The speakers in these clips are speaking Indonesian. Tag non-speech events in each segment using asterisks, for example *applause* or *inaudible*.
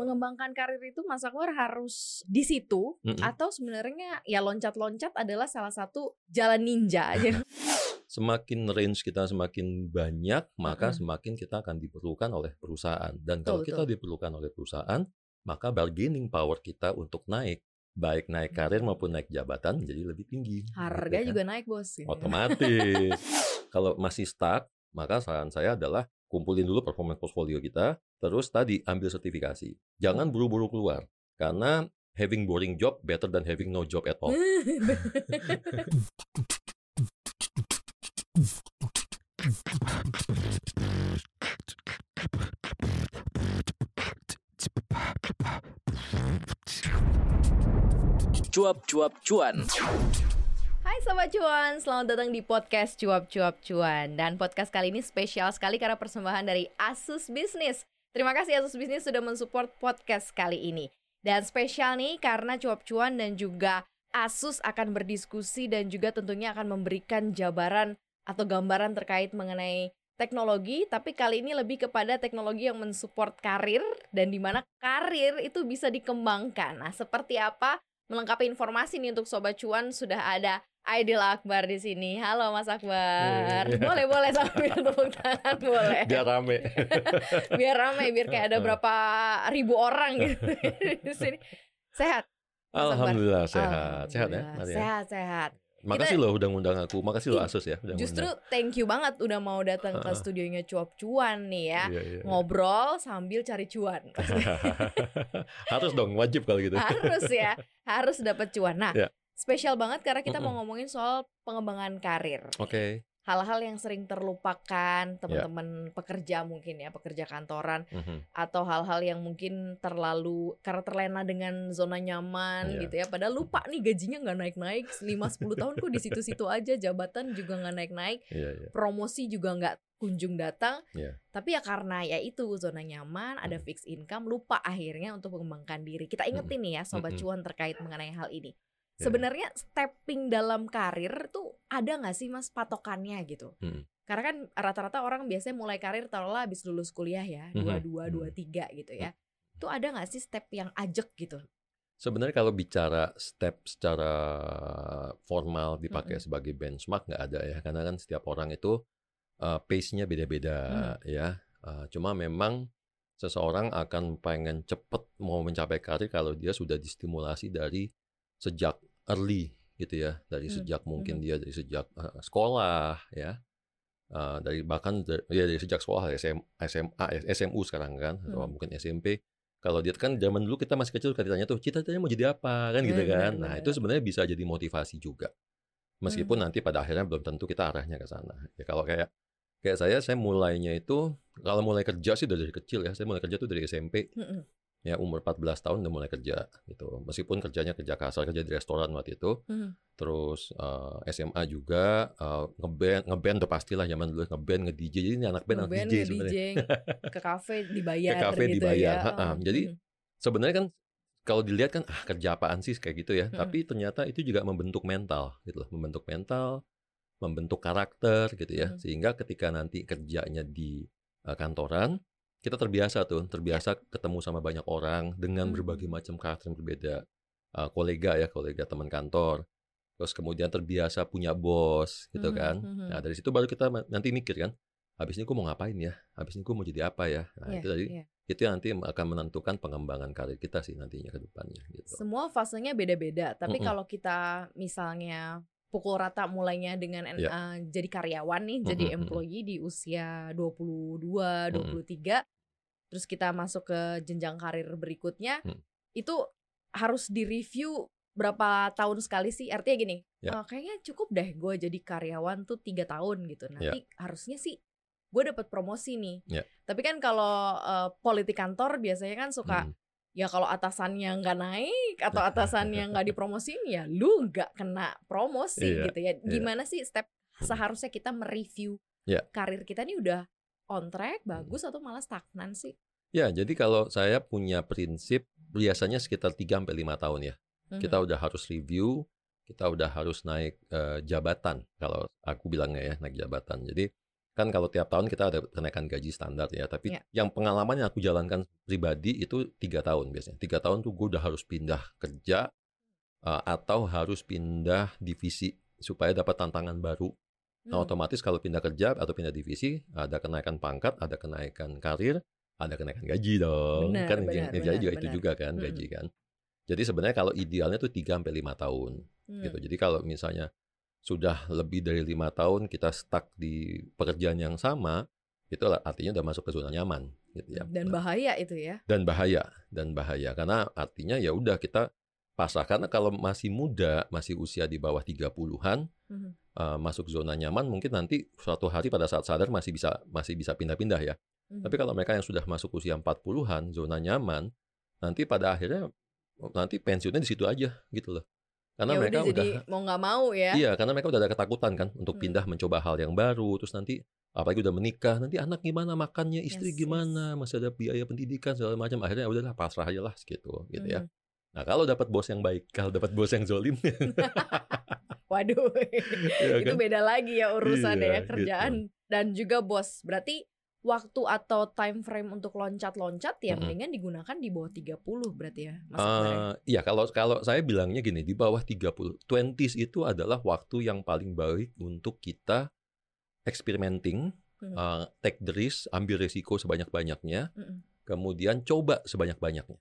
mengembangkan karir itu Mas Akbar harus di situ Mm-mm. atau sebenarnya ya loncat-loncat adalah salah satu jalan ninja aja. *laughs* semakin range kita semakin banyak, maka Mm-mm. semakin kita akan diperlukan oleh perusahaan. Dan kalau Betul, kita diperlukan oleh perusahaan, maka bargaining power kita untuk naik, baik naik karir maupun naik jabatan menjadi lebih tinggi. gitu Harga kan. juga naik bos. gitu. Otomatis. *laughs* kalau masih stuck, maka saran saya adalah kumpulin dulu performance portfolio kita, terus tadi ambil sertifikasi. Jangan buru-buru keluar, karena having boring job better than having no job at all. Cuap-cuap cuan. Hai Sobat Cuan, selamat datang di podcast Cuap Cuap Cuan. Dan podcast kali ini spesial sekali karena persembahan dari Asus Business. Terima kasih Asus Business sudah mensupport podcast kali ini. Dan spesial nih karena Cuap Cuan dan juga Asus akan berdiskusi dan juga tentunya akan memberikan jabaran atau gambaran terkait mengenai teknologi. Tapi kali ini lebih kepada teknologi yang mensupport karir Dan di mana karir itu bisa dikembangkan. Nah seperti apa? Melengkapi informasi nih untuk Sobat Cuan sudah ada Aidil Akbar di sini. Halo Mas Akbar. Iya. Boleh boleh sambil tepuk tangan boleh. Biar rame. *laughs* Biar ramai biar kayak ada berapa ribu orang gitu *laughs* di sini. Sehat. Mas Akbar? Alhamdulillah sehat. Sehat ya. Alhamdulillah, Maria? Sehat sehat. Makasih loh udah ngundang aku. Makasih loh Asus ya udah Justru ngundang. thank you banget udah mau datang ke studionya Cuap Cuan nih ya. Iya, iya, iya. Ngobrol sambil cari cuan. *laughs* Harus dong, wajib kalau gitu. harus ya harus dapat cuan nah Ya. Spesial banget karena kita mau Mm-mm. ngomongin soal pengembangan karir Oke. hal-hal yang sering terlupakan teman-teman pekerja mungkin ya pekerja kantoran Mhm. atau hal-hal yang mungkin terlalu karena terlena dengan zona nyaman Iya. gitu ya padahal lupa *laughs* nih gajinya nggak naik-naik 5-10 tahun kok di situ-situ aja jabatan juga nggak naik-naik Iya, iya. promosi juga nggak kunjung datang Iya. tapi ya karena ya itu zona nyaman ada Hmm. fixed income lupa akhirnya untuk mengembangkan diri kita ingetin nih ya sobat Mm-mm. cuan terkait mengenai hal ini Iya. sebenarnya stepping dalam karir tuh ada nggak sih mas patokannya gitu Hmm. karena kan rata-rata orang biasanya mulai karir taruhlah habis lulus kuliah ya Mhm. dua dua Hmm. dua tiga gitu ya tuh ada nggak sih step yang ajek gitu Sebenarnya kalau bicara step secara formal dipakai Mm-mm. sebagai benchmark nggak ada ya, karena kan setiap orang itu uh, pace-nya beda-beda ya. Uh, cuma memang seseorang akan pengen cepet mau mencapai karir kalau dia sudah distimulasi dari sejak early gitu ya, dari Hmm, sejak mungkin dia dari sejak uh, sekolah ya. Uh, dari bahkan ya dari sejak sekolah SM, SMA, SMU sekarang kan atau Hmm. mungkin SMP kalau dia kan zaman dulu kita masih kecil kita ditanya tuh cita-citanya mau jadi apa kan gitu Benar, kan. benar, Nah, itu sebenarnya bisa jadi motivasi juga. Meskipun Hmm. nanti pada akhirnya belum tentu kita arahnya ke sana. Ya kalau kayak kayak saya saya mulainya itu kalau mulai kerja sih udah dari kecil ya. Saya mulai kerja tuh dari SMP. Mm-mm. Ya umur 14 tahun udah mulai kerja gitu. Meskipun kerjanya kerja kasar, kerja di restoran waktu itu. Mhm. Terus eh, SMA juga eh, ngeband, ngeband udah pastilah zaman dulu ngeband, nge-DJ. Jadi ini anak band, anak Ngeband, DJ sebenarnya. ke kafe *laughs* dibayar Ke kafe gitu dibayar, ya. ha-ha. Oh, Jadi, mhm. sebenarnya kan kalau dilihat kan ah kerja apaan sih kayak gitu ya Mm-mm. tapi ternyata itu juga membentuk mental gitu loh membentuk mental membentuk karakter gitu ya Mm. sehingga ketika nanti kerjanya di uh, kantoran kita terbiasa tuh terbiasa ketemu sama banyak orang dengan Mm. berbagai macam karakter yang berbeda Uh, kolega ya kolega teman kantor terus kemudian terbiasa punya bos gitu Mhm, kan nah dari situ baru kita nanti mikir kan habis ini gue mau ngapain ya habis ini gue mau jadi apa ya nah Iya, itu tadi iya. itu yang nanti akan menentukan pengembangan karir kita sih nantinya ke depannya gitu. Semua fasenya beda-beda, tapi Mm-mm. kalau kita misalnya pukul rata mulainya dengan Ya. eh, jadi karyawan nih, jadi Mm-mm, mm-mm. employee di usia 22, 23, terus kita masuk ke jenjang karir berikutnya, Mm. itu harus direview berapa tahun sekali sih? Artinya gini, Ya. "Eh, kayaknya cukup deh gue jadi karyawan tuh tiga tahun gitu. Nanti harusnya sih gue dapat promosi nih. Ya. Tapi kan kalau eh, politik kantor biasanya kan suka Hmm. Ya kalau atasannya nggak naik *laughs* atau atasannya nggak dipromosin ya lu nggak kena promosi Iya, gitu ya iya. gimana sih step seharusnya kita mereview Iya. karir kita nih udah on track bagus atau malah stagnan sih Ya, jadi kalau saya punya prinsip biasanya sekitar 3 sampai 5 tahun ya. Kita Mhm. udah harus review, kita udah harus naik eh, jabatan kalau aku bilangnya ya, naik jabatan. Jadi kan kalau tiap tahun kita ada kenaikan gaji standar ya. Tapi Ya. yang pengalaman yang aku jalankan pribadi itu tiga tahun biasanya. Tiga tahun tuh gue udah harus pindah kerja uh, atau harus pindah divisi supaya dapat tantangan baru. Nah, Hmm. otomatis kalau pindah kerja atau pindah divisi ada kenaikan pangkat, ada kenaikan karir, ada kenaikan gaji dong. Benar, kan benar, benar, juga itu benar. juga kan Mm-mm. gaji kan. Jadi sebenarnya kalau idealnya tuh 3 sampai 5 tahun Hmm. gitu. Jadi kalau misalnya sudah lebih dari lima tahun kita stuck di pekerjaan yang sama, itu artinya udah masuk ke zona nyaman gitu ya. Dan Nah, bahaya itu ya. dan bahaya dan bahaya karena artinya ya udah kita pasrah karena kalau masih muda, masih usia di bawah 30-an Mhm. uh, masuk zona nyaman mungkin nanti suatu hari pada saat sadar masih bisa masih bisa pindah-pindah ya. Mhm. Tapi kalau mereka yang sudah masuk usia 40-an, zona nyaman, nanti pada akhirnya nanti pensiunnya di situ aja gitu loh. Karena ya mereka udah jadi udah mau nggak mau ya. Iya, karena mereka udah ada ketakutan kan untuk Hmm. pindah mencoba hal yang baru, terus nanti apalagi udah menikah, nanti anak gimana makannya, istri Yes, gimana, masih ada biaya pendidikan segala macam. Akhirnya ya udahlah pasrah aja lah gitu, gitu ya. Mhm. Nah kalau dapat bos yang baik, kalau dapat bos yang zolim, *laughs* Waduh, ya itu kan? beda lagi ya urusannya Iya, ya kerjaan dan juga bos. Berarti waktu atau time frame untuk loncat-loncat ya Mm-mm. mendingan digunakan di bawah 30 berarti ya, Mas? Eh, Iya, kalau kalau saya bilangnya gini, di bawah 30, 20s itu adalah waktu yang paling baik untuk kita experimenting, Hmm. eh, take the risk, ambil resiko sebanyak-banyaknya, Mm-mm. kemudian coba sebanyak-banyaknya.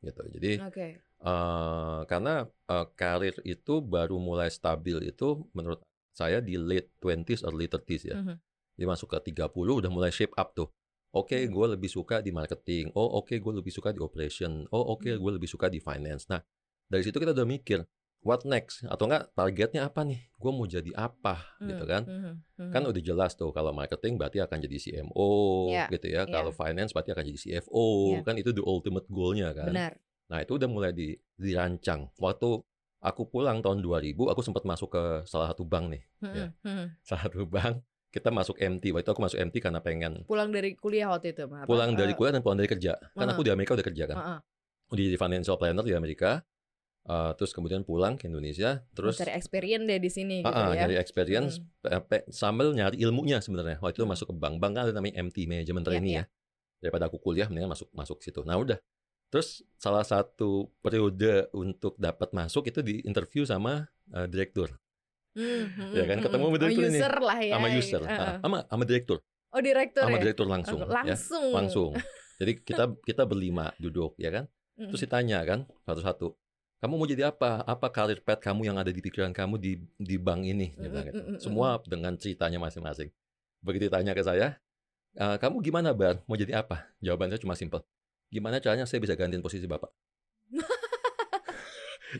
Gitu. Jadi Oke. eh karena eh, karir itu baru mulai stabil itu menurut saya di late 20s early 30s ya. Mhm. Dia masuk ke 30 udah mulai shape up tuh. Oke, Hmm. gue lebih suka di marketing. Oh, oke, gue lebih suka di operation. Oh, oke, Hmm. gue lebih suka di finance. Nah, dari situ kita udah mikir, what next? Atau enggak targetnya apa nih? Gue mau jadi apa gitu Hmm, kan? mhm, mhm. Kan udah jelas tuh kalau marketing berarti akan jadi CMO Iya, gitu ya. iya. Kalau finance berarti akan jadi CFO. Iya. Kan itu the ultimate goal-nya kan. Benar. Nah, itu udah mulai di, dirancang. Waktu aku pulang tahun 2000, aku sempat masuk ke salah satu bank nih. Mhm, Ya. Salah satu bank, kita masuk MT. Waktu itu aku masuk MT karena pengen Pulang dari kuliah waktu itu, apa? pulang dari Eh, kuliah dan pulang dari kerja. Kan aku di Amerika udah kerja kan. heeh. Di financial planner di Amerika. Eh, terus kemudian pulang ke Indonesia. Terus cari experience deh di sini gitu ah, ah, ya. nyari experience pe- pe- sambil nyari ilmunya sebenarnya. Waktu itu Hmm. masuk ke bank. Bank kan ada namanya MT, manajemen Iya, trainee iya. ya. Daripada aku kuliah, mendingan masuk masuk situ. Nah udah. Terus salah satu periode untuk dapat masuk itu di interview sama eh, direktur, Hmm, Ya kan, hmm, ketemu oh, tuh ini. user lah ya. sama user, Heeh. Ah, sama sama direktur, Oh direktur sama ya. direktur langsung, Oke, ya, langsung. langsung. *laughs* Jadi kita kita berlima duduk ya kan. Terus ditanya kan satu-satu, kamu mau jadi apa? Apa karir path kamu yang ada di pikiran kamu di di bank ini? Gitu, Mm, gitu. mm, Semua dengan ceritanya masing-masing. Begitu ditanya ke saya, "Eh, kamu gimana Bar? Mau jadi apa? Jawaban saya cuma simpel. Gimana caranya saya bisa gantiin posisi bapak?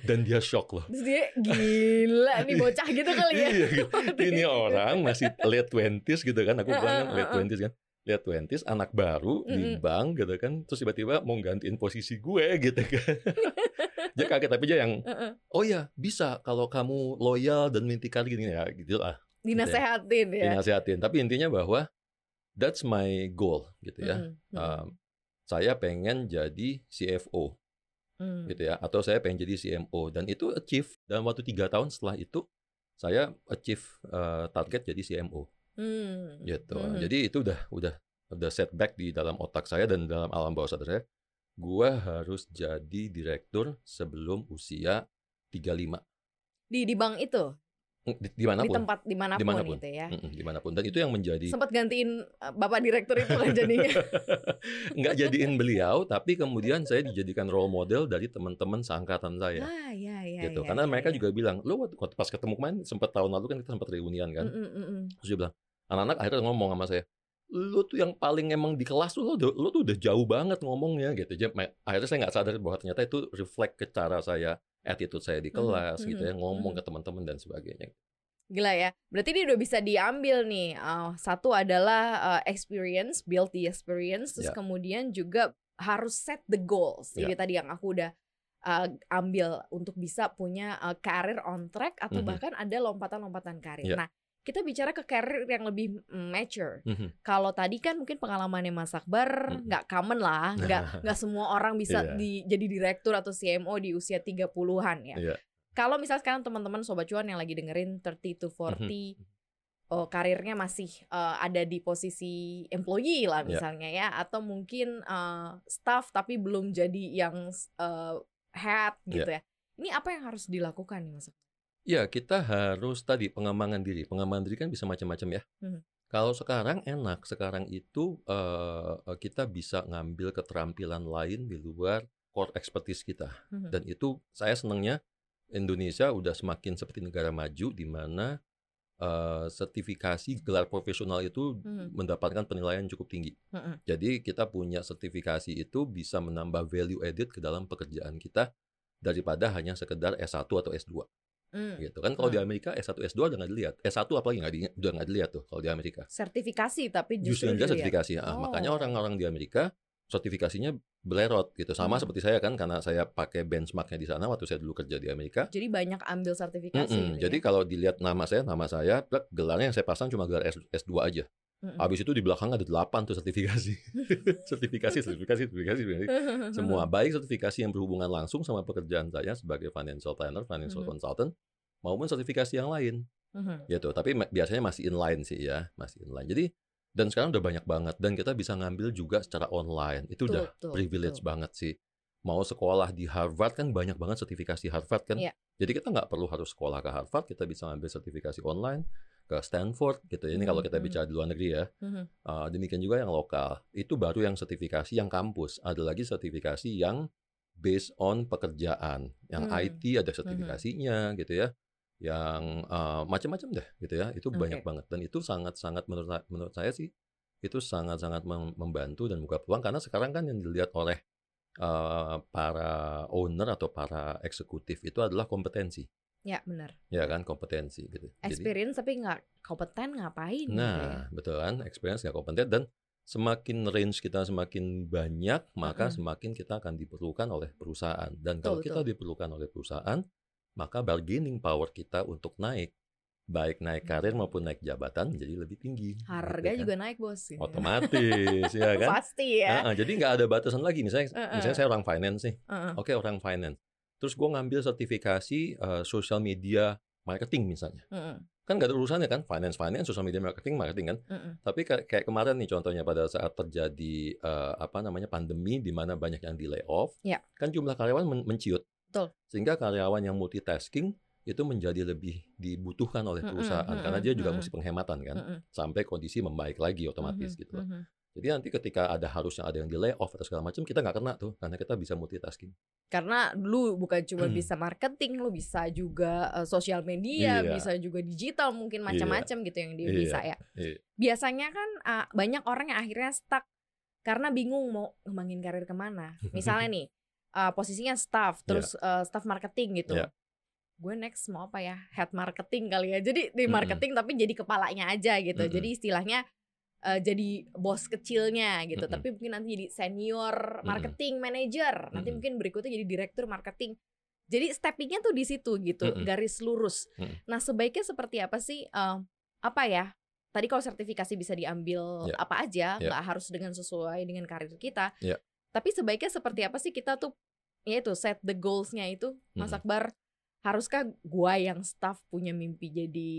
Dan dia shock loh. Terus dia gila nih bocah *laughs* gitu kali ya. Iya, gitu. *laughs* Ini orang masih late 20s gitu kan. Aku bilang kan late. 20s kan. Late 20s, anak baru di Mm-mm. bank gitu kan. Terus tiba-tiba mau gantiin posisi gue gitu kan. *laughs* dia kaget tapi dia yang oh ya bisa kalau kamu loyal dan mintikar gini ya gitu lah Dinasehatin ya. dinasihatin tapi intinya bahwa that's my goal gitu ya Mm, mm, Um, saya pengen jadi CFO mm. gitu ya atau saya pengen jadi CMO dan itu achieve dalam waktu tiga tahun setelah itu saya achieve uh, target jadi CMO Hmm. gitu Mhm. jadi itu udah udah udah setback di dalam otak saya dan dalam alam bawah sadar saya gua harus jadi direktur sebelum usia 35 Di di bank itu, di, di di mana pun tempat di mana pun, Di mana pun. gitu ya. Mm-mm, di mana pun dan itu yang menjadi Sempat gantiin uh, bapak direktur itu kan jadinya. *laughs* nggak jadiin beliau tapi kemudian saya dijadikan role model dari teman-teman seangkatan saya ah ya ya. gitu ya, karena ya, mereka ya. juga bilang lo waktu pas ketemu kemarin sempat tahun lalu kan kita sempat reunian kan Mm, mm, mm, terus dia bilang anak-anak akhirnya ngomong sama saya lo tuh yang paling emang di kelas tuh lo, udah- lo tuh udah jauh banget ngomongnya gitu jadi akhirnya saya nggak sadar bahwa ternyata itu reflect ke cara saya attitude saya di Mhm, kelas gitu ya ngomong mhm. ke teman-teman dan sebagainya Gila ya. Berarti dia udah bisa diambil nih. Uh, satu adalah uh, experience, build the experience, terus Ya. kemudian juga harus set the goals. Jadi Ya. tadi yang aku udah uh, ambil untuk bisa punya uh, karir on track atau Mhm. bahkan ada lompatan-lompatan karir. Ya. Nah, kita bicara ke karir yang lebih mm, mature. Mhm. Kalau tadi kan mungkin pengalamannya Mas Akbar Mhm. nggak common lah, *laughs* nggak nggak semua orang bisa Iya. di, jadi direktur atau CMO di usia 30-an ya. Iya. Kalau misalnya sekarang teman-teman sobat cuan yang lagi dengerin 30 to 40 oh, karirnya masih uh, ada di posisi employee lah Ya. misalnya ya atau mungkin uh, staff tapi belum jadi yang uh, head gitu ya. Ini apa yang harus dilakukan nih Mas? Ya, kita harus tadi pengembangan diri. Pengembangan diri kan bisa macam-macam ya. Mhm. Kalau sekarang enak, sekarang itu eh, kita bisa ngambil keterampilan lain di luar core expertise kita. Mhm. Dan itu saya senangnya Indonesia udah semakin seperti negara maju di mana eh, sertifikasi gelar profesional itu Mhm. mendapatkan penilaian cukup tinggi. Mhm. Jadi kita punya sertifikasi itu bisa menambah value added ke dalam pekerjaan kita daripada hanya sekedar S1 atau S2 Hmm. gitu kan. Kalau di Hmm. Amerika S1 S2 udah nggak dilihat. S1 apalagi nggak di, udah nggak dilihat tuh kalau di Amerika. Sertifikasi tapi Justru justru dilihat. sertifikasi. Ah, Oh. makanya orang-orang di Amerika sertifikasinya belerot gitu. Sama Hmm. seperti saya kan karena saya pakai benchmarknya di sana waktu saya dulu kerja di Amerika. Jadi banyak ambil sertifikasi gitu Jadi ya. kalau dilihat nama saya, nama saya, gelarnya yang saya pasang cuma gelar S, S2 aja. Mm-mm. Habis itu di belakang ada 8 tuh *laughs* sertifikasi. sertifikasi, sertifikasi, sertifikasi, sertifikasi. *laughs* Semua baik sertifikasi yang berhubungan langsung sama pekerjaan saya sebagai financial planner, financial Mhm. consultant maupun sertifikasi yang lain Mhm. gitu. Tapi biasanya masih inline sih ya, masih inline. Jadi dan sekarang udah banyak banget dan kita bisa ngambil juga secara online. Itu Betul, udah betul, privilege betul. banget sih. Mau sekolah di Harvard kan banyak banget sertifikasi Harvard kan. Iya. Jadi kita nggak perlu harus sekolah ke Harvard, kita bisa ngambil sertifikasi online ke Stanford gitu. Ini kalau kita Mhm. bicara di luar negeri ya. Uh, demikian juga yang lokal. Itu baru yang sertifikasi yang kampus. Ada lagi sertifikasi yang based on pekerjaan. Yang Hmm. IT ada sertifikasinya gitu ya. Yang uh, macam-macam deh gitu ya. Itu banyak Oke. banget dan itu sangat-sangat menurut menurut saya sih itu sangat-sangat mem- membantu dan membuka peluang karena sekarang kan yang dilihat oleh uh, para owner atau para eksekutif itu adalah kompetensi. Ya benar. Ya kan kompetensi gitu. Jadi Experience tapi nggak kompeten ngapain gitu ya. Nah, betul kan? Experience nggak kompeten dan semakin range kita semakin banyak, maka Mm-mm. semakin kita akan diperlukan oleh perusahaan. Dan kalau Betul, kita diperlukan oleh perusahaan, maka bargaining power kita untuk naik, baik naik karir maupun naik jabatan menjadi lebih tinggi. gitu Harga kan. juga naik bos. gitu. otomatis, ya *laughs* kan? Pasti ya. Heeh, jadi nggak ada batasan lagi. Misalnya, Heeh. misalnya saya orang finance nih, Heeh. oke orang finance. Terus gue ngambil sertifikasi eh, social media marketing misalnya. Heeh. Kan nggak ada urusannya kan, finance finance, social media marketing marketing kan. Heeh. Tapi kayak, kayak kemarin nih contohnya pada saat terjadi eh, apa namanya pandemi di mana banyak yang di layoff, Ya. kan jumlah karyawan men- menciut. Betul. Sehingga karyawan yang multitasking itu menjadi lebih dibutuhkan oleh perusahaan karena mm-mm, dia juga mm-mm. mesti penghematan kan Mm-mm. sampai kondisi membaik lagi otomatis Mhm, gitu loh. mhm. Jadi nanti ketika ada harusnya ada yang di layoff atau segala macam kita nggak kena tuh karena kita bisa multitasking. Karena lu bukan cuma Hmm. bisa marketing, lu bisa juga eh, sosial media, Iya. bisa juga digital, mungkin macam-macam gitu yang dia Iya, bisa ya. iya. Biasanya kan ah, banyak orang yang akhirnya stuck karena bingung mau ngembangin karir ke mana. Misalnya *laughs* nih, ah, posisinya staff, terus eh, staff marketing gitu. Iya. Gue next mau apa ya? Head marketing kali ya. Jadi di marketing tapi jadi kepalanya aja gitu. Mm-mm. Jadi istilahnya eh, jadi bos kecilnya gitu. Mm-mm. Tapi mungkin nanti jadi senior marketing manager. Nanti Mm-mm. mungkin berikutnya jadi direktur marketing. Jadi steppingnya tuh di situ gitu, Mm-mm. garis lurus. Mm-mm. Nah sebaiknya seperti apa sih? eh, apa ya? Tadi kalau sertifikasi bisa diambil Ya. apa aja, Ya. nggak harus dengan sesuai dengan karir kita. Ya. Tapi sebaiknya seperti apa sih kita tuh? Ya itu set the goalsnya itu, Mas Mm-mm. Akbar. Haruskah gua yang staff punya mimpi jadi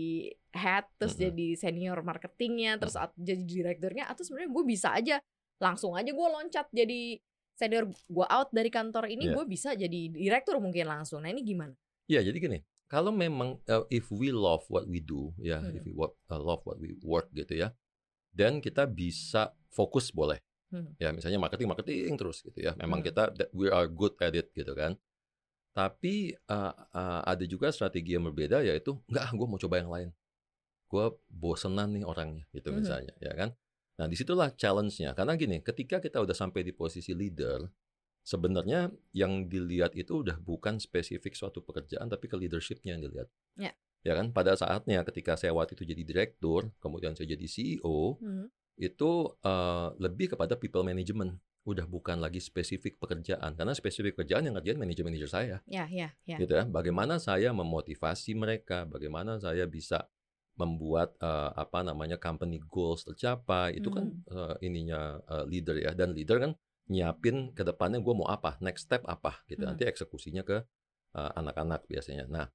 head, terus Mm-mm. jadi senior marketingnya, terus at- jadi direkturnya, atau sebenarnya gue bisa aja langsung aja gue loncat jadi senior, gue out dari kantor ini, Ya. gue bisa jadi direktur mungkin langsung. Nah ini gimana? Ya, jadi gini, kalau memang uh, if we love what we do, ya, Hmm. if we work, uh, love what we work gitu ya, dan kita bisa fokus boleh. Hmm. Ya, misalnya marketing marketing terus gitu ya. Memang Hmm. kita that we are good at it gitu kan. Tapi uh, uh, ada juga strategi yang berbeda yaitu enggak, gue mau coba yang lain. Gue bosenan nih orangnya gitu Mhm. misalnya, ya kan. Nah, di situlah challenge-nya. Karena gini, ketika kita udah sampai di posisi leader, sebenarnya yang dilihat itu udah bukan spesifik suatu pekerjaan, tapi ke leadership-nya yang dilihat. Ya. Ya kan, pada saatnya ketika saya waktu itu jadi direktur, kemudian saya jadi CEO, Hmm. itu eh, lebih kepada people management. Udah bukan lagi spesifik pekerjaan. Karena spesifik pekerjaan yang ngerjain manajer-manajer saya Ya, ya, ya. gitu ya. Bagaimana saya memotivasi mereka, bagaimana saya bisa membuat eh, apa namanya company goals tercapai. Itu kan eh, ininya eh, leader ya dan leader kan nyiapin ke depannya gue mau apa, next step apa gitu. Hmm. Nanti eksekusinya ke anak-anak biasanya. Nah,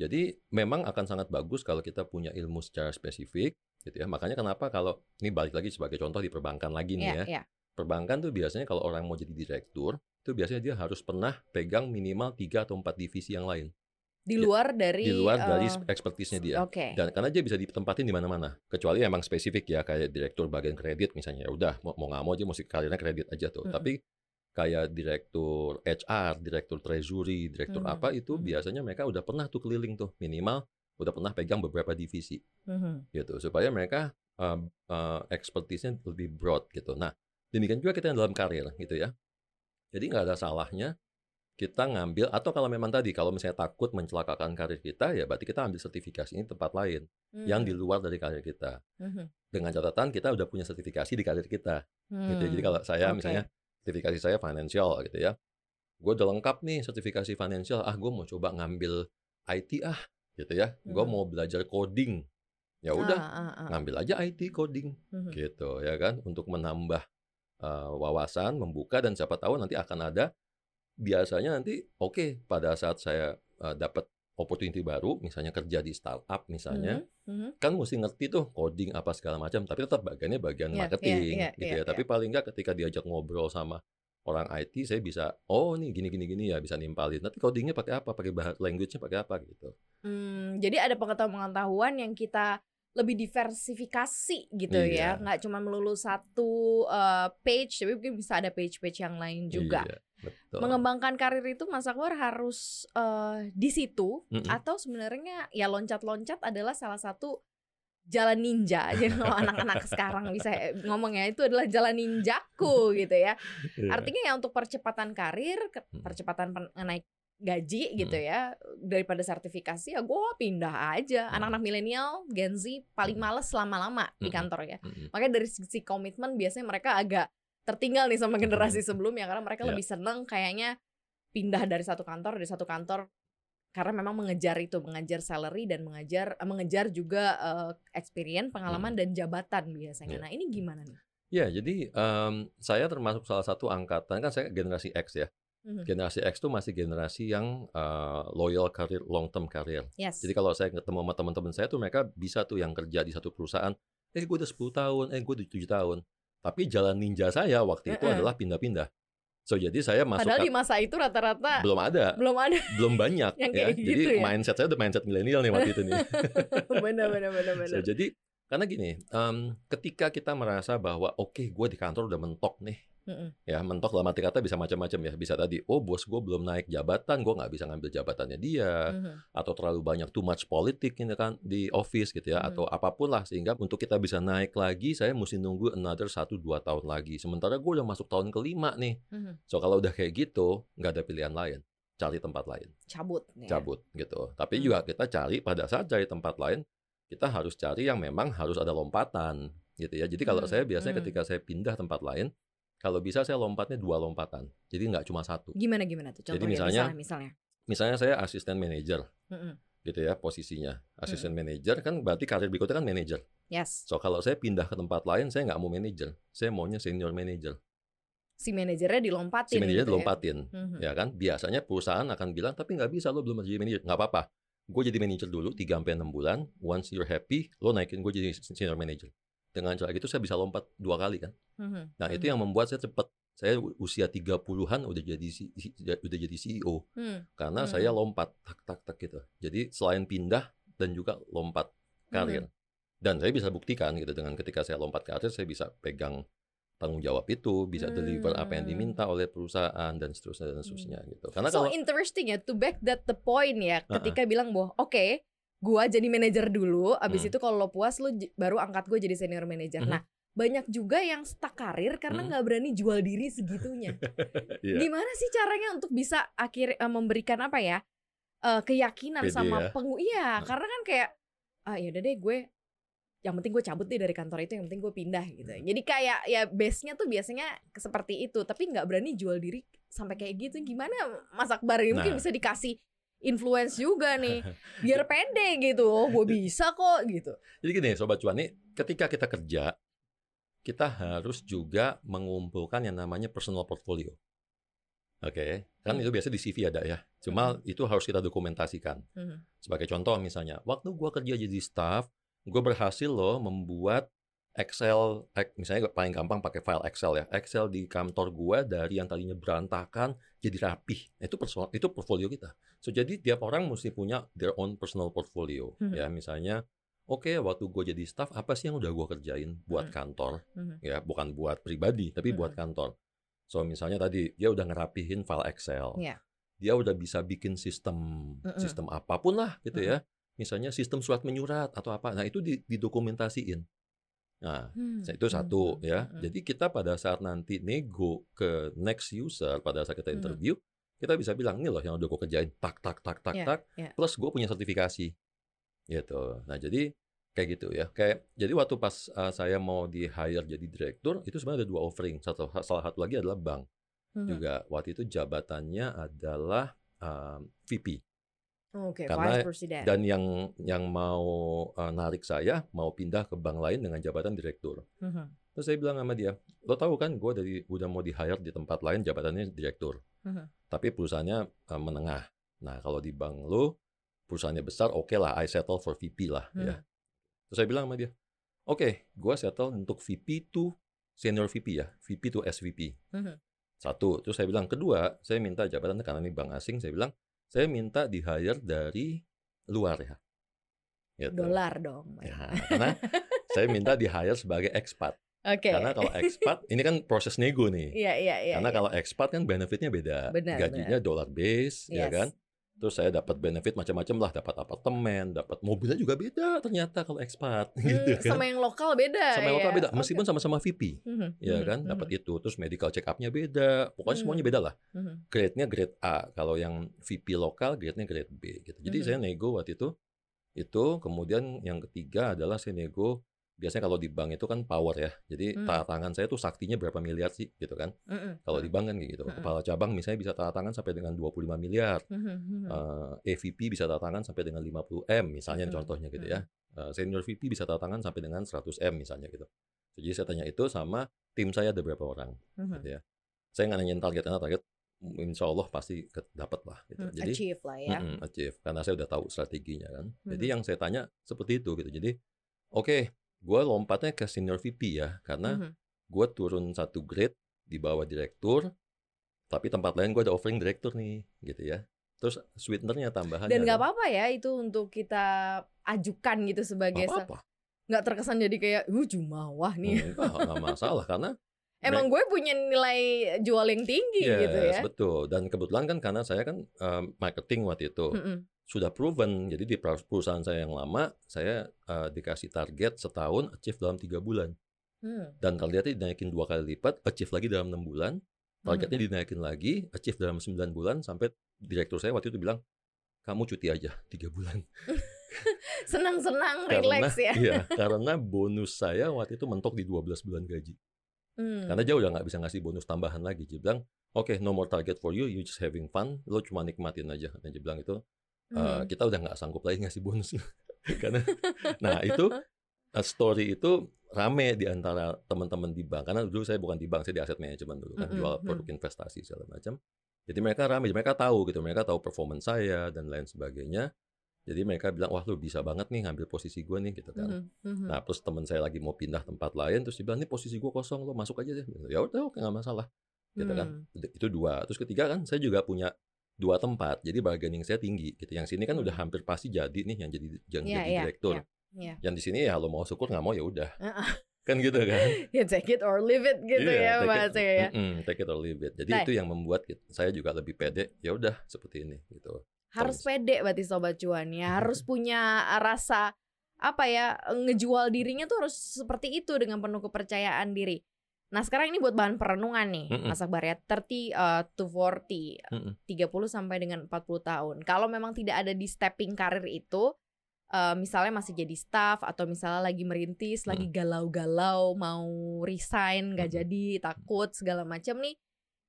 Jadi memang akan sangat bagus kalau kita punya ilmu secara spesifik, gitu ya. Makanya kenapa kalau ini balik lagi sebagai contoh di perbankan lagi nih Iya, ya. iya. Perbankan tuh biasanya kalau orang mau jadi direktur, itu biasanya dia harus pernah pegang minimal tiga atau empat divisi yang lain Di Ya, luar dari di luar dari eh, expertise-nya dia. Oke. Dan karena dia bisa ditempatin di mana-mana, kecuali emang spesifik ya kayak direktur bagian kredit misalnya, ya udah mau mau nggak mau dia mesti karirnya kredit aja tuh. Mm-mm. Tapi kayak direktur HR, direktur treasury, direktur Mhm, apa itu mhm. biasanya mereka udah pernah tuh keliling tuh minimal udah pernah pegang beberapa divisi Mhm. gitu supaya mereka uh, uh, expertise-nya lebih broad gitu. Nah demikian juga kita yang dalam karir gitu ya. Jadi nggak ada salahnya kita ngambil atau kalau memang tadi kalau misalnya takut mencelakakan karir kita ya berarti kita ambil sertifikasi ini tempat lain yang di Mhm. luar dari karir kita. Mhm. Dengan catatan kita udah punya sertifikasi di karir kita. Gitu. ya. Jadi Hmm, kalau saya oke. misalnya sertifikasi saya financial gitu ya. Gue udah lengkap nih sertifikasi financial. Ah, gue mau coba ngambil IT ah, gitu ya. Gue Mhm. mau belajar coding. Ya udah, Ah, ah, ah. ngambil aja IT coding Mhm. gitu ya kan untuk menambah uh, wawasan, membuka dan siapa tahu nanti akan ada biasanya nanti oke pada saat saya uh, dapat opportunity baru misalnya kerja di startup misalnya Mhm, mhm. kan mesti ngerti tuh coding apa segala macam tapi tetap bagiannya bagian Iya, iya, marketing iya, gitu iya, ya. Tapi paling nggak ketika diajak ngobrol sama orang IT saya bisa oh nih gini gini gini ya bisa nimpalin. Nanti codingnya pakai apa? Pakai bahasa language-nya pakai apa gitu. Hmm, jadi ada pengetahuan-pengetahuan yang kita lebih diversifikasi gitu ya, Iya. nggak cuma melulu satu eh, page, tapi mungkin bisa ada page-page yang lain juga. Iya, betul Mengembangkan karir itu Mas Akbar harus eh, di situ Mm-mm. atau sebenarnya ya loncat-loncat adalah salah satu jalan ninja. *laughs* Jadi kalau anak-anak sekarang bisa ngomongnya itu adalah jalan ninjaku gitu ya. Iya. Artinya ya untuk percepatan karir, Mm. percepatan naik gaji gitu Mm. ya, daripada sertifikasi ya gue pindah aja. Mm. Anak-anak milenial, Gen Z paling Mm. males lama-lama di Mm-mm. kantor ya. Mm-mm. Makanya dari sisi komitmen biasanya mereka agak tertinggal nih sama generasi sebelumnya karena mereka Iya. lebih seneng kayaknya pindah dari satu kantor dari satu kantor karena memang mengejar itu, mengejar salary dan mengejar eh, mengejar juga eh, experience, pengalaman dan jabatan biasanya. Iya. Nah, ini gimana nih? Ya, jadi em, saya termasuk salah satu angkatan kan saya generasi X ya. Mhm. Generasi X tuh masih generasi yang eh, loyal karir, long term karir. Yes. Jadi kalau saya ketemu sama teman-teman saya tuh mereka bisa tuh yang kerja di satu perusahaan, eh gue udah 10 tahun, eh gue udah 7 tahun. Tapi jalan ninja saya waktu itu Mm-mm. adalah pindah-pindah. So jadi saya masuk Padahal di masa itu rata-rata belum ada, belum ada. *laughs* belum banyak Yang ya. kayak Jadi gitu ya? mindset saya udah mindset milenial nih waktu itu nih. *laughs* bener bener bener So, bener. jadi karena gini, em, ketika kita merasa bahwa oke gue di kantor udah mentok nih, Mm-mm. ya mentok dalam arti kata bisa macam-macam ya bisa tadi oh bos gue belum naik jabatan gue nggak bisa ngambil jabatannya dia Mhm. atau terlalu banyak too much politik ini kan di office gitu ya Mhm. atau apa pun lah sehingga untuk kita bisa naik lagi saya mesti nunggu another 1 2 tahun lagi sementara gue udah masuk tahun kelima nih Mhm. so kalau udah kayak gitu nggak ada pilihan lain cari tempat lain Cabut. ya. cabut gitu tapi Hmm. juga kita cari pada saat cari tempat lain kita harus cari yang memang harus ada lompatan gitu ya jadi kalau Hmm, saya biasanya hmm. ketika saya pindah tempat lain kalau bisa saya lompatnya dua lompatan jadi nggak cuma satu Gimana gimana tuh? Jadi Contohnya misalnya- misalnya. misalnya saya asisten manajer Mm-mm. gitu ya posisinya Hmm. asisten manajer kan berarti karir berikutnya kan manajer Yes. so kalau saya pindah ke tempat lain saya nggak mau manajer saya maunya senior manager Si manajernya dilompatin. si manajer gitu ya. dilompatin Mhm. ya kan biasanya perusahaan akan bilang tapi nggak bisa lo belum jadi manajer nggak apa-apa gue jadi manajer dulu 3 sampai enam bulan once you're happy lo naikin gue jadi senior manager dengan cara gitu saya bisa lompat dua kali kan Mhm. nah itu Mhm. yang membuat saya cepat saya usia 30-an udah jadi udah jadi CEO Hmm. karena Hmm. saya lompat tak tak tak gitu jadi selain pindah dan juga lompat karir Hmm. dan saya bisa buktikan gitu dengan ketika saya lompat karir saya bisa pegang tanggung jawab itu bisa deliver apa yang Hmm. diminta oleh perusahaan dan seterusnya dan seterusnya gitu karena so kalau interesting ya to back that the point ya ketika bilang bahwa oke gua jadi manajer dulu abis Hmm. itu kalau lo puas lo baru angkat gue jadi senior manager Mhm. nah banyak juga yang stuck karir karena Mhm. nggak berani jual diri segitunya *laughs* Iya. gimana sih caranya untuk bisa akhir eh, memberikan apa ya eh, keyakinan Pede sama ya. pengu iya Nah. karena kan kayak ah ya udah deh gue yang penting gue cabut deh dari kantor itu yang penting gue pindah gitu Hmm. jadi kayak ya base nya tuh biasanya seperti itu tapi nggak berani jual diri sampai kayak gitu gimana Mas Akbar ini mungkin Nah. bisa dikasih influence juga nih *laughs* biar pede gitu oh gue bisa kok gitu Jadi gini Sobat Cuan, nih ketika kita kerja, kita harus juga mengumpulkan yang namanya personal portfolio. Oke, Kan Hmm. itu biasa di CV ada ya. Cuma itu harus kita dokumentasikan. Mhm. Sebagai contoh misalnya, waktu gua kerja jadi staff, gue berhasil loh membuat Excel, misalnya paling gampang pakai file Excel ya. Excel di kantor gua dari yang tadinya berantakan jadi rapih. Nah, Itu perso- itu portfolio kita. So jadi tiap orang mesti punya their own personal portfolio Mhm. ya. Misalnya, oke waktu gue jadi staff apa sih yang udah gua kerjain buat Mhm. kantor Mhm. ya, bukan buat pribadi tapi buat Mhm. kantor. So misalnya tadi dia udah ngerapihin file Excel. Iya. Dia udah bisa bikin sistem Mhm. sistem apa pun lah gitu Mhm. ya. Misalnya sistem surat menyurat atau apa. Nah, itu di- didokumentasiin. Nah, Hmm. itu satu Mhm. ya. Mhm. Jadi kita pada saat nanti nego ke next user pada saat kita Mhm. interview, kita bisa bilang ini loh yang udah gue kerjain tak tak tak tak Iya, tak iya. plus gue punya sertifikasi. Gitu. Nah, jadi kayak gitu ya. Kayak jadi waktu pas uh, saya mau di hire jadi direktur, itu sebenarnya ada dua offering. Satu salah satu lagi adalah bank Mhm. juga. Waktu itu jabatannya adalah um, VP. Oke, Karena- Vice President. Dan yang yang mau uh, narik saya mau pindah ke bank lain dengan jabatan direktur. Mhm. Terus saya bilang sama dia, lo tahu kan gue dari udah mau di hire di tempat lain jabatannya direktur, Mhm. tapi perusahaannya uh, menengah. Nah kalau di bank lo perusahaannya besar, oke lah, I settle for VP lah ya. Hmm. Terus saya bilang sama dia, oke, gue settle untuk VP to senior VP ya, VP to SVP. Mhm. Satu, terus saya bilang kedua, saya minta jabatannya karena ini bank asing, saya bilang saya minta di hire dari luar ya. Gitu. Dolar dong. Ya, karena saya minta di hire sebagai expat. Oke. Karena kalau expat, *laughs* ini kan proses nego nih. Iya, iya, iya. Karena iya. kalau expat kan benefitnya beda. Benar, Gajinya dollar base, ya Yes. kan? Terus saya dapat benefit macam-macam lah, dapat apartemen, dapat mobilnya juga beda ternyata kalau expat *laughs* Hmm, gitu kan. sama yang lokal beda Sama yang lokal ya? beda, meskipun sama-sama VP, Mhm, ya mhm, kan? mhm, Dapat itu, terus medical check up-nya beda, pokoknya Hmm. semuanya beda lah. mhm. Grade-nya grade A, kalau yang VP lokal grade-nya grade B gitu. Jadi Mhm. saya nego waktu itu itu kemudian yang ketiga adalah saya nego biasanya kalau di bank itu kan power ya. Jadi Hmm. tanda tangan saya tuh saktinya berapa miliar sih gitu kan. Mhm, Kalau di bank kan kayak gitu. Mm-mm. Kepala cabang misalnya bisa tanda tangan sampai dengan 25 miliar. mhm, mhm. Eh, EVP bisa tanda tangan sampai dengan 50 M misalnya Mm-mm. contohnya gitu ya. Eh, senior VP bisa tanda tangan sampai dengan 100 M misalnya gitu. Jadi saya tanya itu sama tim saya ada berapa orang Mhm. gitu ya. Saya nggak nanyain target karena target insya Allah pasti dapat lah gitu. Hmm, Jadi achieve lah ya. Mm-mm, achieve karena saya udah tahu strateginya kan. Jadi Mhm. yang saya tanya seperti itu gitu. Jadi oke, gue lompatnya ke senior VP ya karena Mhm. gue turun satu grade di bawah direktur, tapi tempat lain gue ada offering direktur nih gitu ya. Terus sweetenernya tambahannya Dan nggak apa-apa ya itu untuk kita ajukan gitu sebagai nggak terkesan jadi kayak uh jumawah nih. Nggak masalah karena *laughs* Emang gue punya nilai jual yang tinggi gitu yes, ya. betul. Dan kebetulan kan karena saya kan um, marketing waktu itu Mm-mm. Sudah proven. Jadi di perusahaan saya yang lama saya uh, dikasih target setahun achieve dalam tiga bulan. Hmm. dan targetnya dinaikin dua kali lipat, achieve lagi dalam enam bulan, targetnya dinaikin lagi, achieve dalam 9 bulan, sampai direktur saya waktu itu bilang, kamu cuti aja tiga bulan. *laughs* Senang-senang, relax ya. *laughs* iya, karena bonus saya waktu itu mentok di 12 bulan gaji. Hmm. Karena dia udah nggak bisa ngasih bonus tambahan lagi. Dia bilang, oke, no more target for you, you just having fun, lo cuma nikmatin aja. Dan dia bilang itu, "Eh, Hmm. kita udah nggak sanggup lagi ngasih bonus. *laughs* karena, nah itu uh, story itu rame di antara teman-teman di bank. Karena dulu saya bukan di bank, saya di aset manajemen dulu kan, Mm-mm, jual mm. produk investasi segala macam. Jadi mereka rame, mereka tahu gitu, mereka tahu performance saya dan lain sebagainya. Jadi mereka bilang, wah lu bisa banget nih ngambil posisi gue nih gitu kan. Mhm. Nah terus teman saya lagi mau pindah tempat lain, terus dia bilang, ini posisi gue kosong, lo masuk aja deh. Ya udah, oke nggak masalah. Gitu kan. Hmm. Itu dua. Terus ketiga kan, saya juga punya dua tempat, jadi bargaining saya tinggi. Gitu. Yang sini kan udah Hmm. hampir pasti jadi nih yang jadi yang Iya, jadi iya, direktur. iya. Iya. Yang di sini ya lo mau syukur nggak mau ya udah. *laughs* Kan gitu kan. *laughs* Ya take it or leave it gitu Iya, ya bahasanya ya. mm-mm, take it or leave it. Jadi Nah. itu yang membuat kit- saya juga lebih pede. Ya udah seperti ini gitu. Harus Terus. pede berarti sobat cuan ya. *laughs* Harus punya rasa apa ya ngejual dirinya tuh harus seperti itu dengan penuh kepercayaan diri. Nah sekarang ini buat bahan perenungan nih Mm-mm. Mas Akbar ya 30 uh, to 40 Mm-mm. 30 sampai dengan 40 tahun Kalau memang tidak ada di stepping karir itu uh, Misalnya masih jadi staff Atau misalnya lagi merintis Lagi galau-galau Mau resign Gak Mm-mm. jadi Takut segala macam nih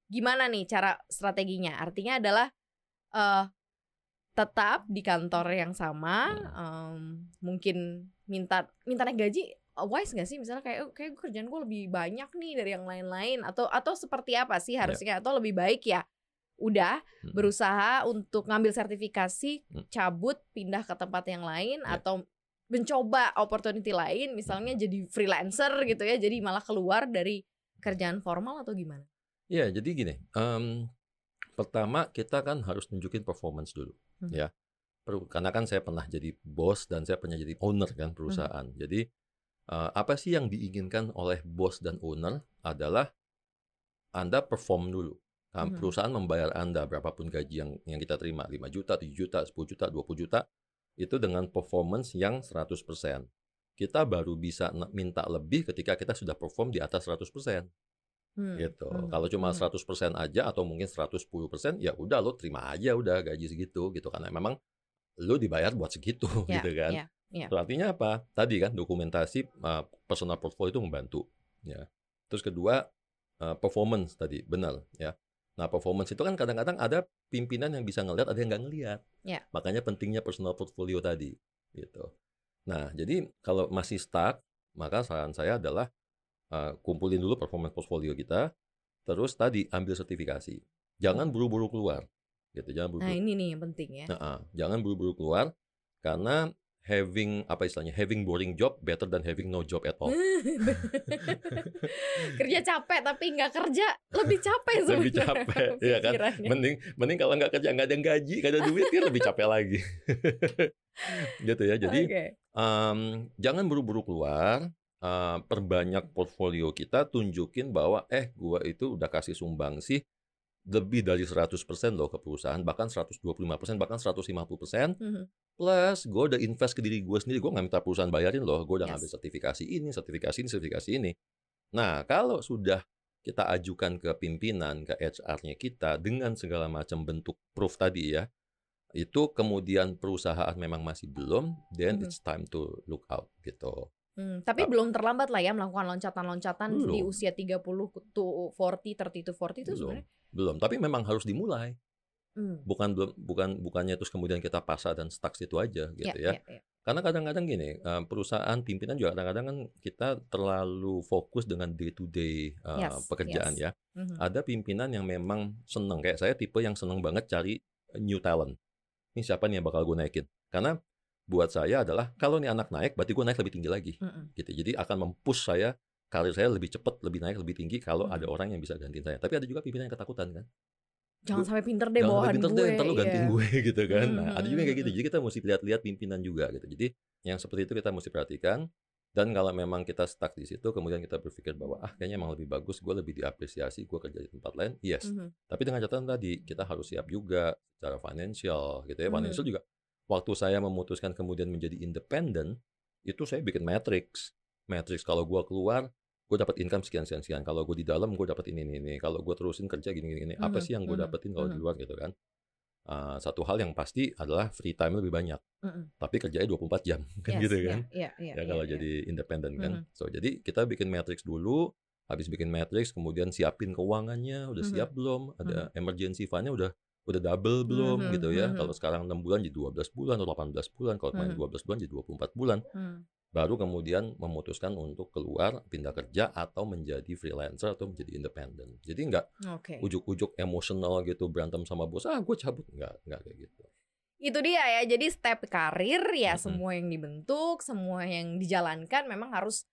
Gimana nih cara strateginya Artinya adalah uh, Tetap di kantor yang sama um, Mungkin minta minta naik gaji wise gak sih misalnya kayak "Oh, kayak kerjaan gue lebih banyak nih dari yang lain-lain atau atau seperti apa sih harusnya atau lebih baik ya udah Mm-mm. berusaha untuk ngambil sertifikasi, Mm. cabut, pindah ke tempat yang lain Ya. atau mencoba opportunity lain, misalnya jadi freelancer gitu ya, jadi malah keluar dari kerjaan formal atau gimana? Iya, jadi gini, em, pertama kita kan harus nunjukin performance dulu, Hmm. ya. Perlu, karena kan saya pernah jadi bos dan saya pernah jadi owner kan perusahaan. Jadi eh, apa sih yang diinginkan oleh bos dan owner adalah Anda perform dulu. Nah. Perusahaan membayar Anda berapapun gaji yang yang kita terima, 5 juta, 7 juta, 10 juta, 20 juta, itu dengan performance yang 100%. Kita baru bisa minta lebih ketika kita sudah perform di atas 100% Hmm, gitu. hmm, Kalau cuma hmm. 100% aja atau mungkin 110%, ya udah lo terima aja udah gaji segitu gitu karena memang lo dibayar buat segitu *laughs* Ya, gitu kan. ya, ya. So, artinya apa? Tadi kan dokumentasi uh, personal portfolio itu membantu ya. Terus kedua uh, performance tadi benar ya. Nah, performance itu kan kadang-kadang ada pimpinan yang bisa ngelihat, ada yang nggak ngelihat. Ya. Makanya pentingnya personal portfolio tadi gitu. Nah, jadi kalau masih stuck, maka saran saya adalah uh, kumpulin dulu performance portfolio kita, terus tadi ambil sertifikasi. Jangan buru-buru keluar, gitu. Jangan buru-buru. Nah ini nih yang penting ya. Nah, ah, jangan buru-buru keluar karena having apa istilahnya having boring job better than having no job at all. *laughs* kerja capek tapi nggak kerja lebih capek sebenarnya. Lebih capek, *laughs* iya kan? Mending mending kalau nggak kerja nggak ada yang gaji, nggak ada duit kan lebih capek lagi. *laughs* gitu ya. Jadi Oke. em, jangan buru-buru keluar. eh, perbanyak portfolio kita tunjukin bahwa eh gua itu udah kasih sumbang sih lebih dari 100% loh ke perusahaan bahkan 125% bahkan 150% Mhm. Plus, gue udah invest ke diri gue sendiri. Gue nggak minta perusahaan bayarin loh. Gue udah Yes. ngambil sertifikasi ini, sertifikasi ini, sertifikasi ini. Nah, kalau sudah kita ajukan ke pimpinan, ke HR-nya kita dengan segala macam bentuk proof tadi ya, itu kemudian perusahaan memang masih belum, then Mhm. it's time to look out gitu. Hmm, tapi Tap- belum terlambat lah ya melakukan loncatan-loncatan di usia 30 to 40, 30 to 40 itu Belum, sebenarnya. belum. Tapi memang harus dimulai. Hmm. Bukan belum, bukan bukannya terus kemudian kita pasrah dan stuck situ aja gitu ya. ya, ya. Karena kadang-kadang gini, eh, perusahaan pimpinan juga kadang-kadang kan kita terlalu fokus dengan day to day eh, Yes, pekerjaan yes. ya. Mhm. Ada pimpinan yang memang seneng kayak saya tipe yang seneng banget cari new talent. Ini siapa nih yang bakal gue naikin? Karena buat saya adalah kalau nih anak naik, berarti gue naik lebih tinggi lagi. Mm-mm. Gitu. Jadi akan mempush saya karir saya lebih cepat, lebih naik, lebih tinggi kalau Hmm. ada orang yang bisa gantiin saya. Tapi ada juga pimpinan yang ketakutan kan. Jangan sampai pinter deh Jangan sampai bawahan pinter gue. deh, ntar lu gantiin iya. gue *laughs* gitu kan. Nah, Hmm, ada juga yang kayak gitu. hmm, Jadi kita mesti lihat-lihat pimpinan juga gitu. Jadi yang seperti itu kita mesti perhatikan. Dan kalau memang kita stuck di situ, kemudian kita berpikir bahwa ah kayaknya emang lebih bagus, gue lebih diapresiasi, gue kerja di tempat lain, yes. Mhm. Tapi dengan catatan tadi kita harus siap juga secara financial gitu ya. Mhm. Financial juga. Waktu saya memutuskan kemudian menjadi independen, itu saya bikin matrix. Matrix kalau gue keluar, gue dapat income sekian sekian sekian. Kalau gue di dalam, gue dapat ini ini ini. Kalau gue terusin kerja gini gini. gini. Apa Mhm, sih yang gue mhm, dapetin kalau di mhm. luar gitu kan? Ah, satu hal yang pasti adalah free time lebih banyak. Mm-mm. Tapi kerjanya 24 jam *laughs* kan Yes, gitu iya, kan? Iya, iya, ya iya, kalau iya. jadi independen kan. Mhm. So jadi kita bikin matrix dulu, habis bikin matrix kemudian siapin keuangannya, udah Mhm. siap belum? Ada emergency fund-nya udah udah double belum Mhm, gitu ya. mhm. Kalau sekarang 6 bulan jadi 12 bulan atau 18 bulan, kalau kemarin Mhm. 12 bulan jadi 24 bulan. Hmm. Baru kemudian memutuskan untuk keluar, pindah kerja atau menjadi freelancer atau menjadi independen. Jadi nggak Oke. ujuk-ujuk emosional gitu berantem sama bos, ah gue cabut nggak nggak kayak gitu. Itu dia ya. Jadi step karir ya Mm-mm. semua yang dibentuk, semua yang dijalankan memang harus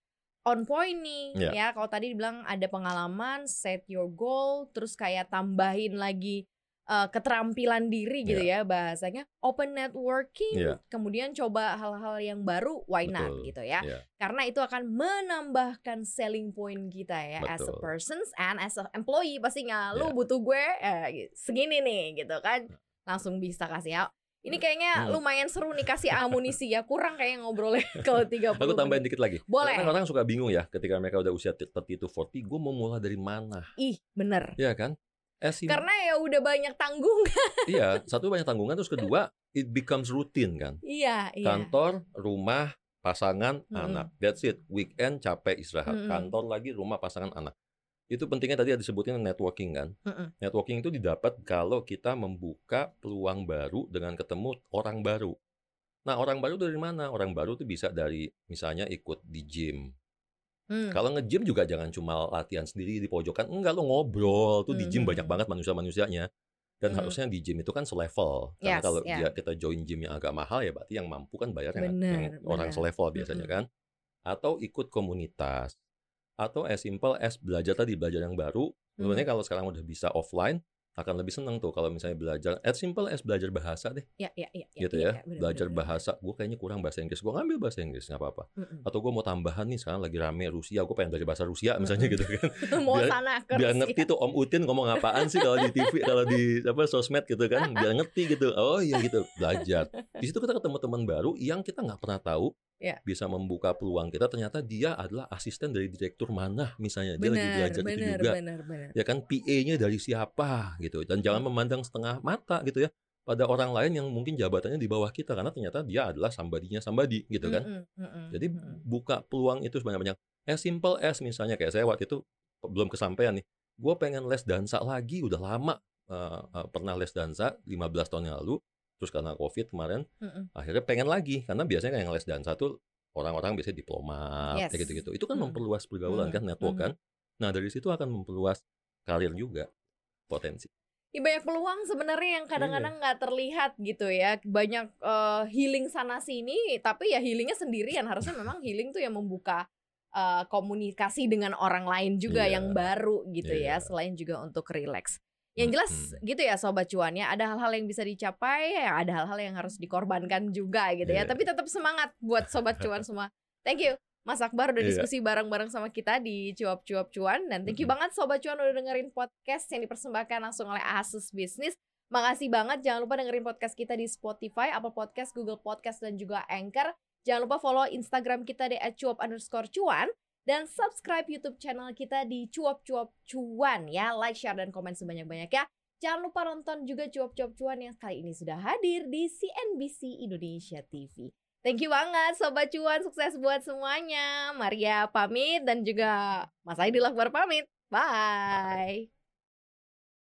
on point nih. Iya. Ya, kalau tadi dibilang ada pengalaman, set your goal, terus kayak tambahin lagi eh, keterampilan diri gitu ya bahasanya, open networking, Iya. kemudian coba hal-hal yang baru, why not Betul. gitu ya. Iya. Karena itu akan menambahkan selling point kita ya as a Betul. person and as a employee pastinya lu Iya. butuh gue eh, segini nih gitu kan langsung bisa kasih ya ini kayaknya Hmm. lumayan seru nih kasih amunisi ya kurang kayak ngobrolnya *laughs* kalau 30 Aku tambahin menit. dikit lagi. Boleh. Karena orang suka bingung ya ketika mereka udah usia 30 to 40, gue mau mulai dari mana? ih bener Iya kan? Eh, sim- karena ya udah banyak tanggung *laughs* iya, satu banyak tanggungan, terus kedua it becomes routine kan. iya iya Kantor, rumah, pasangan, Mm-mm. anak. That's it. Weekend capek istirahat. Mm-mm. Kantor lagi, rumah, pasangan, anak. Itu pentingnya tadi ada disebutin networking kan. Mm-mm. Networking itu didapat kalau kita membuka peluang baru dengan ketemu orang baru. Nah, orang baru dari mana? Orang baru itu bisa dari misalnya ikut di gym. Hmm. Kalau nge-gym juga jangan cuma latihan sendiri di pojokan. Enggak lo ngobrol tuh di gym Mhm. banyak banget manusia-manusianya. Dan Mhm. harusnya di gym itu kan selevel. Karena Yes, kalau dia kita join gym yang agak mahal ya berarti yang mampu kan bayar yang, Benar, yang orang benar. selevel biasanya Mm-mm. kan. Atau ikut komunitas. Atau as simple as belajar tadi belajar yang baru. Sebenarnya Mhm. kalau sekarang udah bisa offline akan lebih seneng tuh kalau misalnya belajar as simple as belajar bahasa deh Ya, ya, ya, ya, gitu ya, ya. ya, benar, belajar bahasa, gue kayaknya kurang bahasa Inggris, gue ngambil bahasa Inggris nggak apa-apa. Mm-mm. Atau gue mau tambahan nih sekarang lagi rame Rusia, gue pengen belajar bahasa Rusia misalnya Mm-mm. gitu kan. *laughs* Mau biar- sana ke biar Rusia. ngerti tuh Om Utin ngomong apaan sih kalau di TV kalau di apa sosmed gitu kan biar ngerti gitu oh iya gitu belajar di situ kita ketemu teman baru yang kita nggak pernah tahu Ya. bisa membuka peluang kita ternyata dia adalah asisten dari direktur mana misalnya dia lagi Benar, belajar itu benar, juga benar, benar. ya kan PA-nya dari siapa gitu dan jangan memandang setengah mata gitu ya pada orang lain yang mungkin jabatannya di bawah kita karena ternyata dia adalah sambadinya sambadi gitu kan Mm-mm, mm-mm, jadi mm-mm. buka peluang itu sebanyak-banyak. As simple as misalnya kayak saya waktu itu belum kesampaian nih. Gue pengen les dansa lagi udah lama eh, eh, pernah les dansa 15 tahun yang lalu. Terus karena covid kemarin Mm-mm. akhirnya pengen lagi karena biasanya kan yang les dansa tuh orang-orang biasanya diplomat Yes. kayak gitu-gitu. Itu kan Hmm. memperluas pergaulan Hmm. kan network Hmm. kan. Nah dari situ akan memperluas karir juga potensi. Ya, banyak peluang sebenarnya yang Iya. kadang-kadang nggak terlihat gitu ya. Banyak eh, healing sana sini, tapi ya healingnya sendirian. Harusnya *laughs* memang healing tuh yang membuka eh, komunikasi dengan orang lain juga Iya. yang baru gitu ya. Iya. Selain juga untuk relax. Yang jelas Mm-mm. gitu ya sobat cuan ya. Ada hal-hal yang bisa dicapai, ya ada hal-hal yang harus dikorbankan juga gitu ya. Iya. Tapi tetap semangat buat sobat cuan semua. Thank you. Mas Akbar udah Iya. diskusi bareng-bareng sama kita di cuap-cuap cuan dan thank you Mm-mm. banget sobat cuan udah dengerin podcast yang dipersembahkan langsung oleh Asus Business. Makasih banget jangan lupa dengerin podcast kita di Spotify, Apple Podcast, Google Podcast dan juga Anchor. Jangan lupa follow Instagram kita di @cuap underscore cuan dan subscribe YouTube channel kita di cuap-cuap cuan ya. Like, share dan komen sebanyak-banyak ya. Jangan lupa nonton juga cuap-cuap cuan yang kali ini sudah hadir di CNBC Indonesia TV. Thank you banget Sobat Cuan, sukses buat semuanya. Maria pamit dan juga Mas Aidil Akbar pamit. Bye.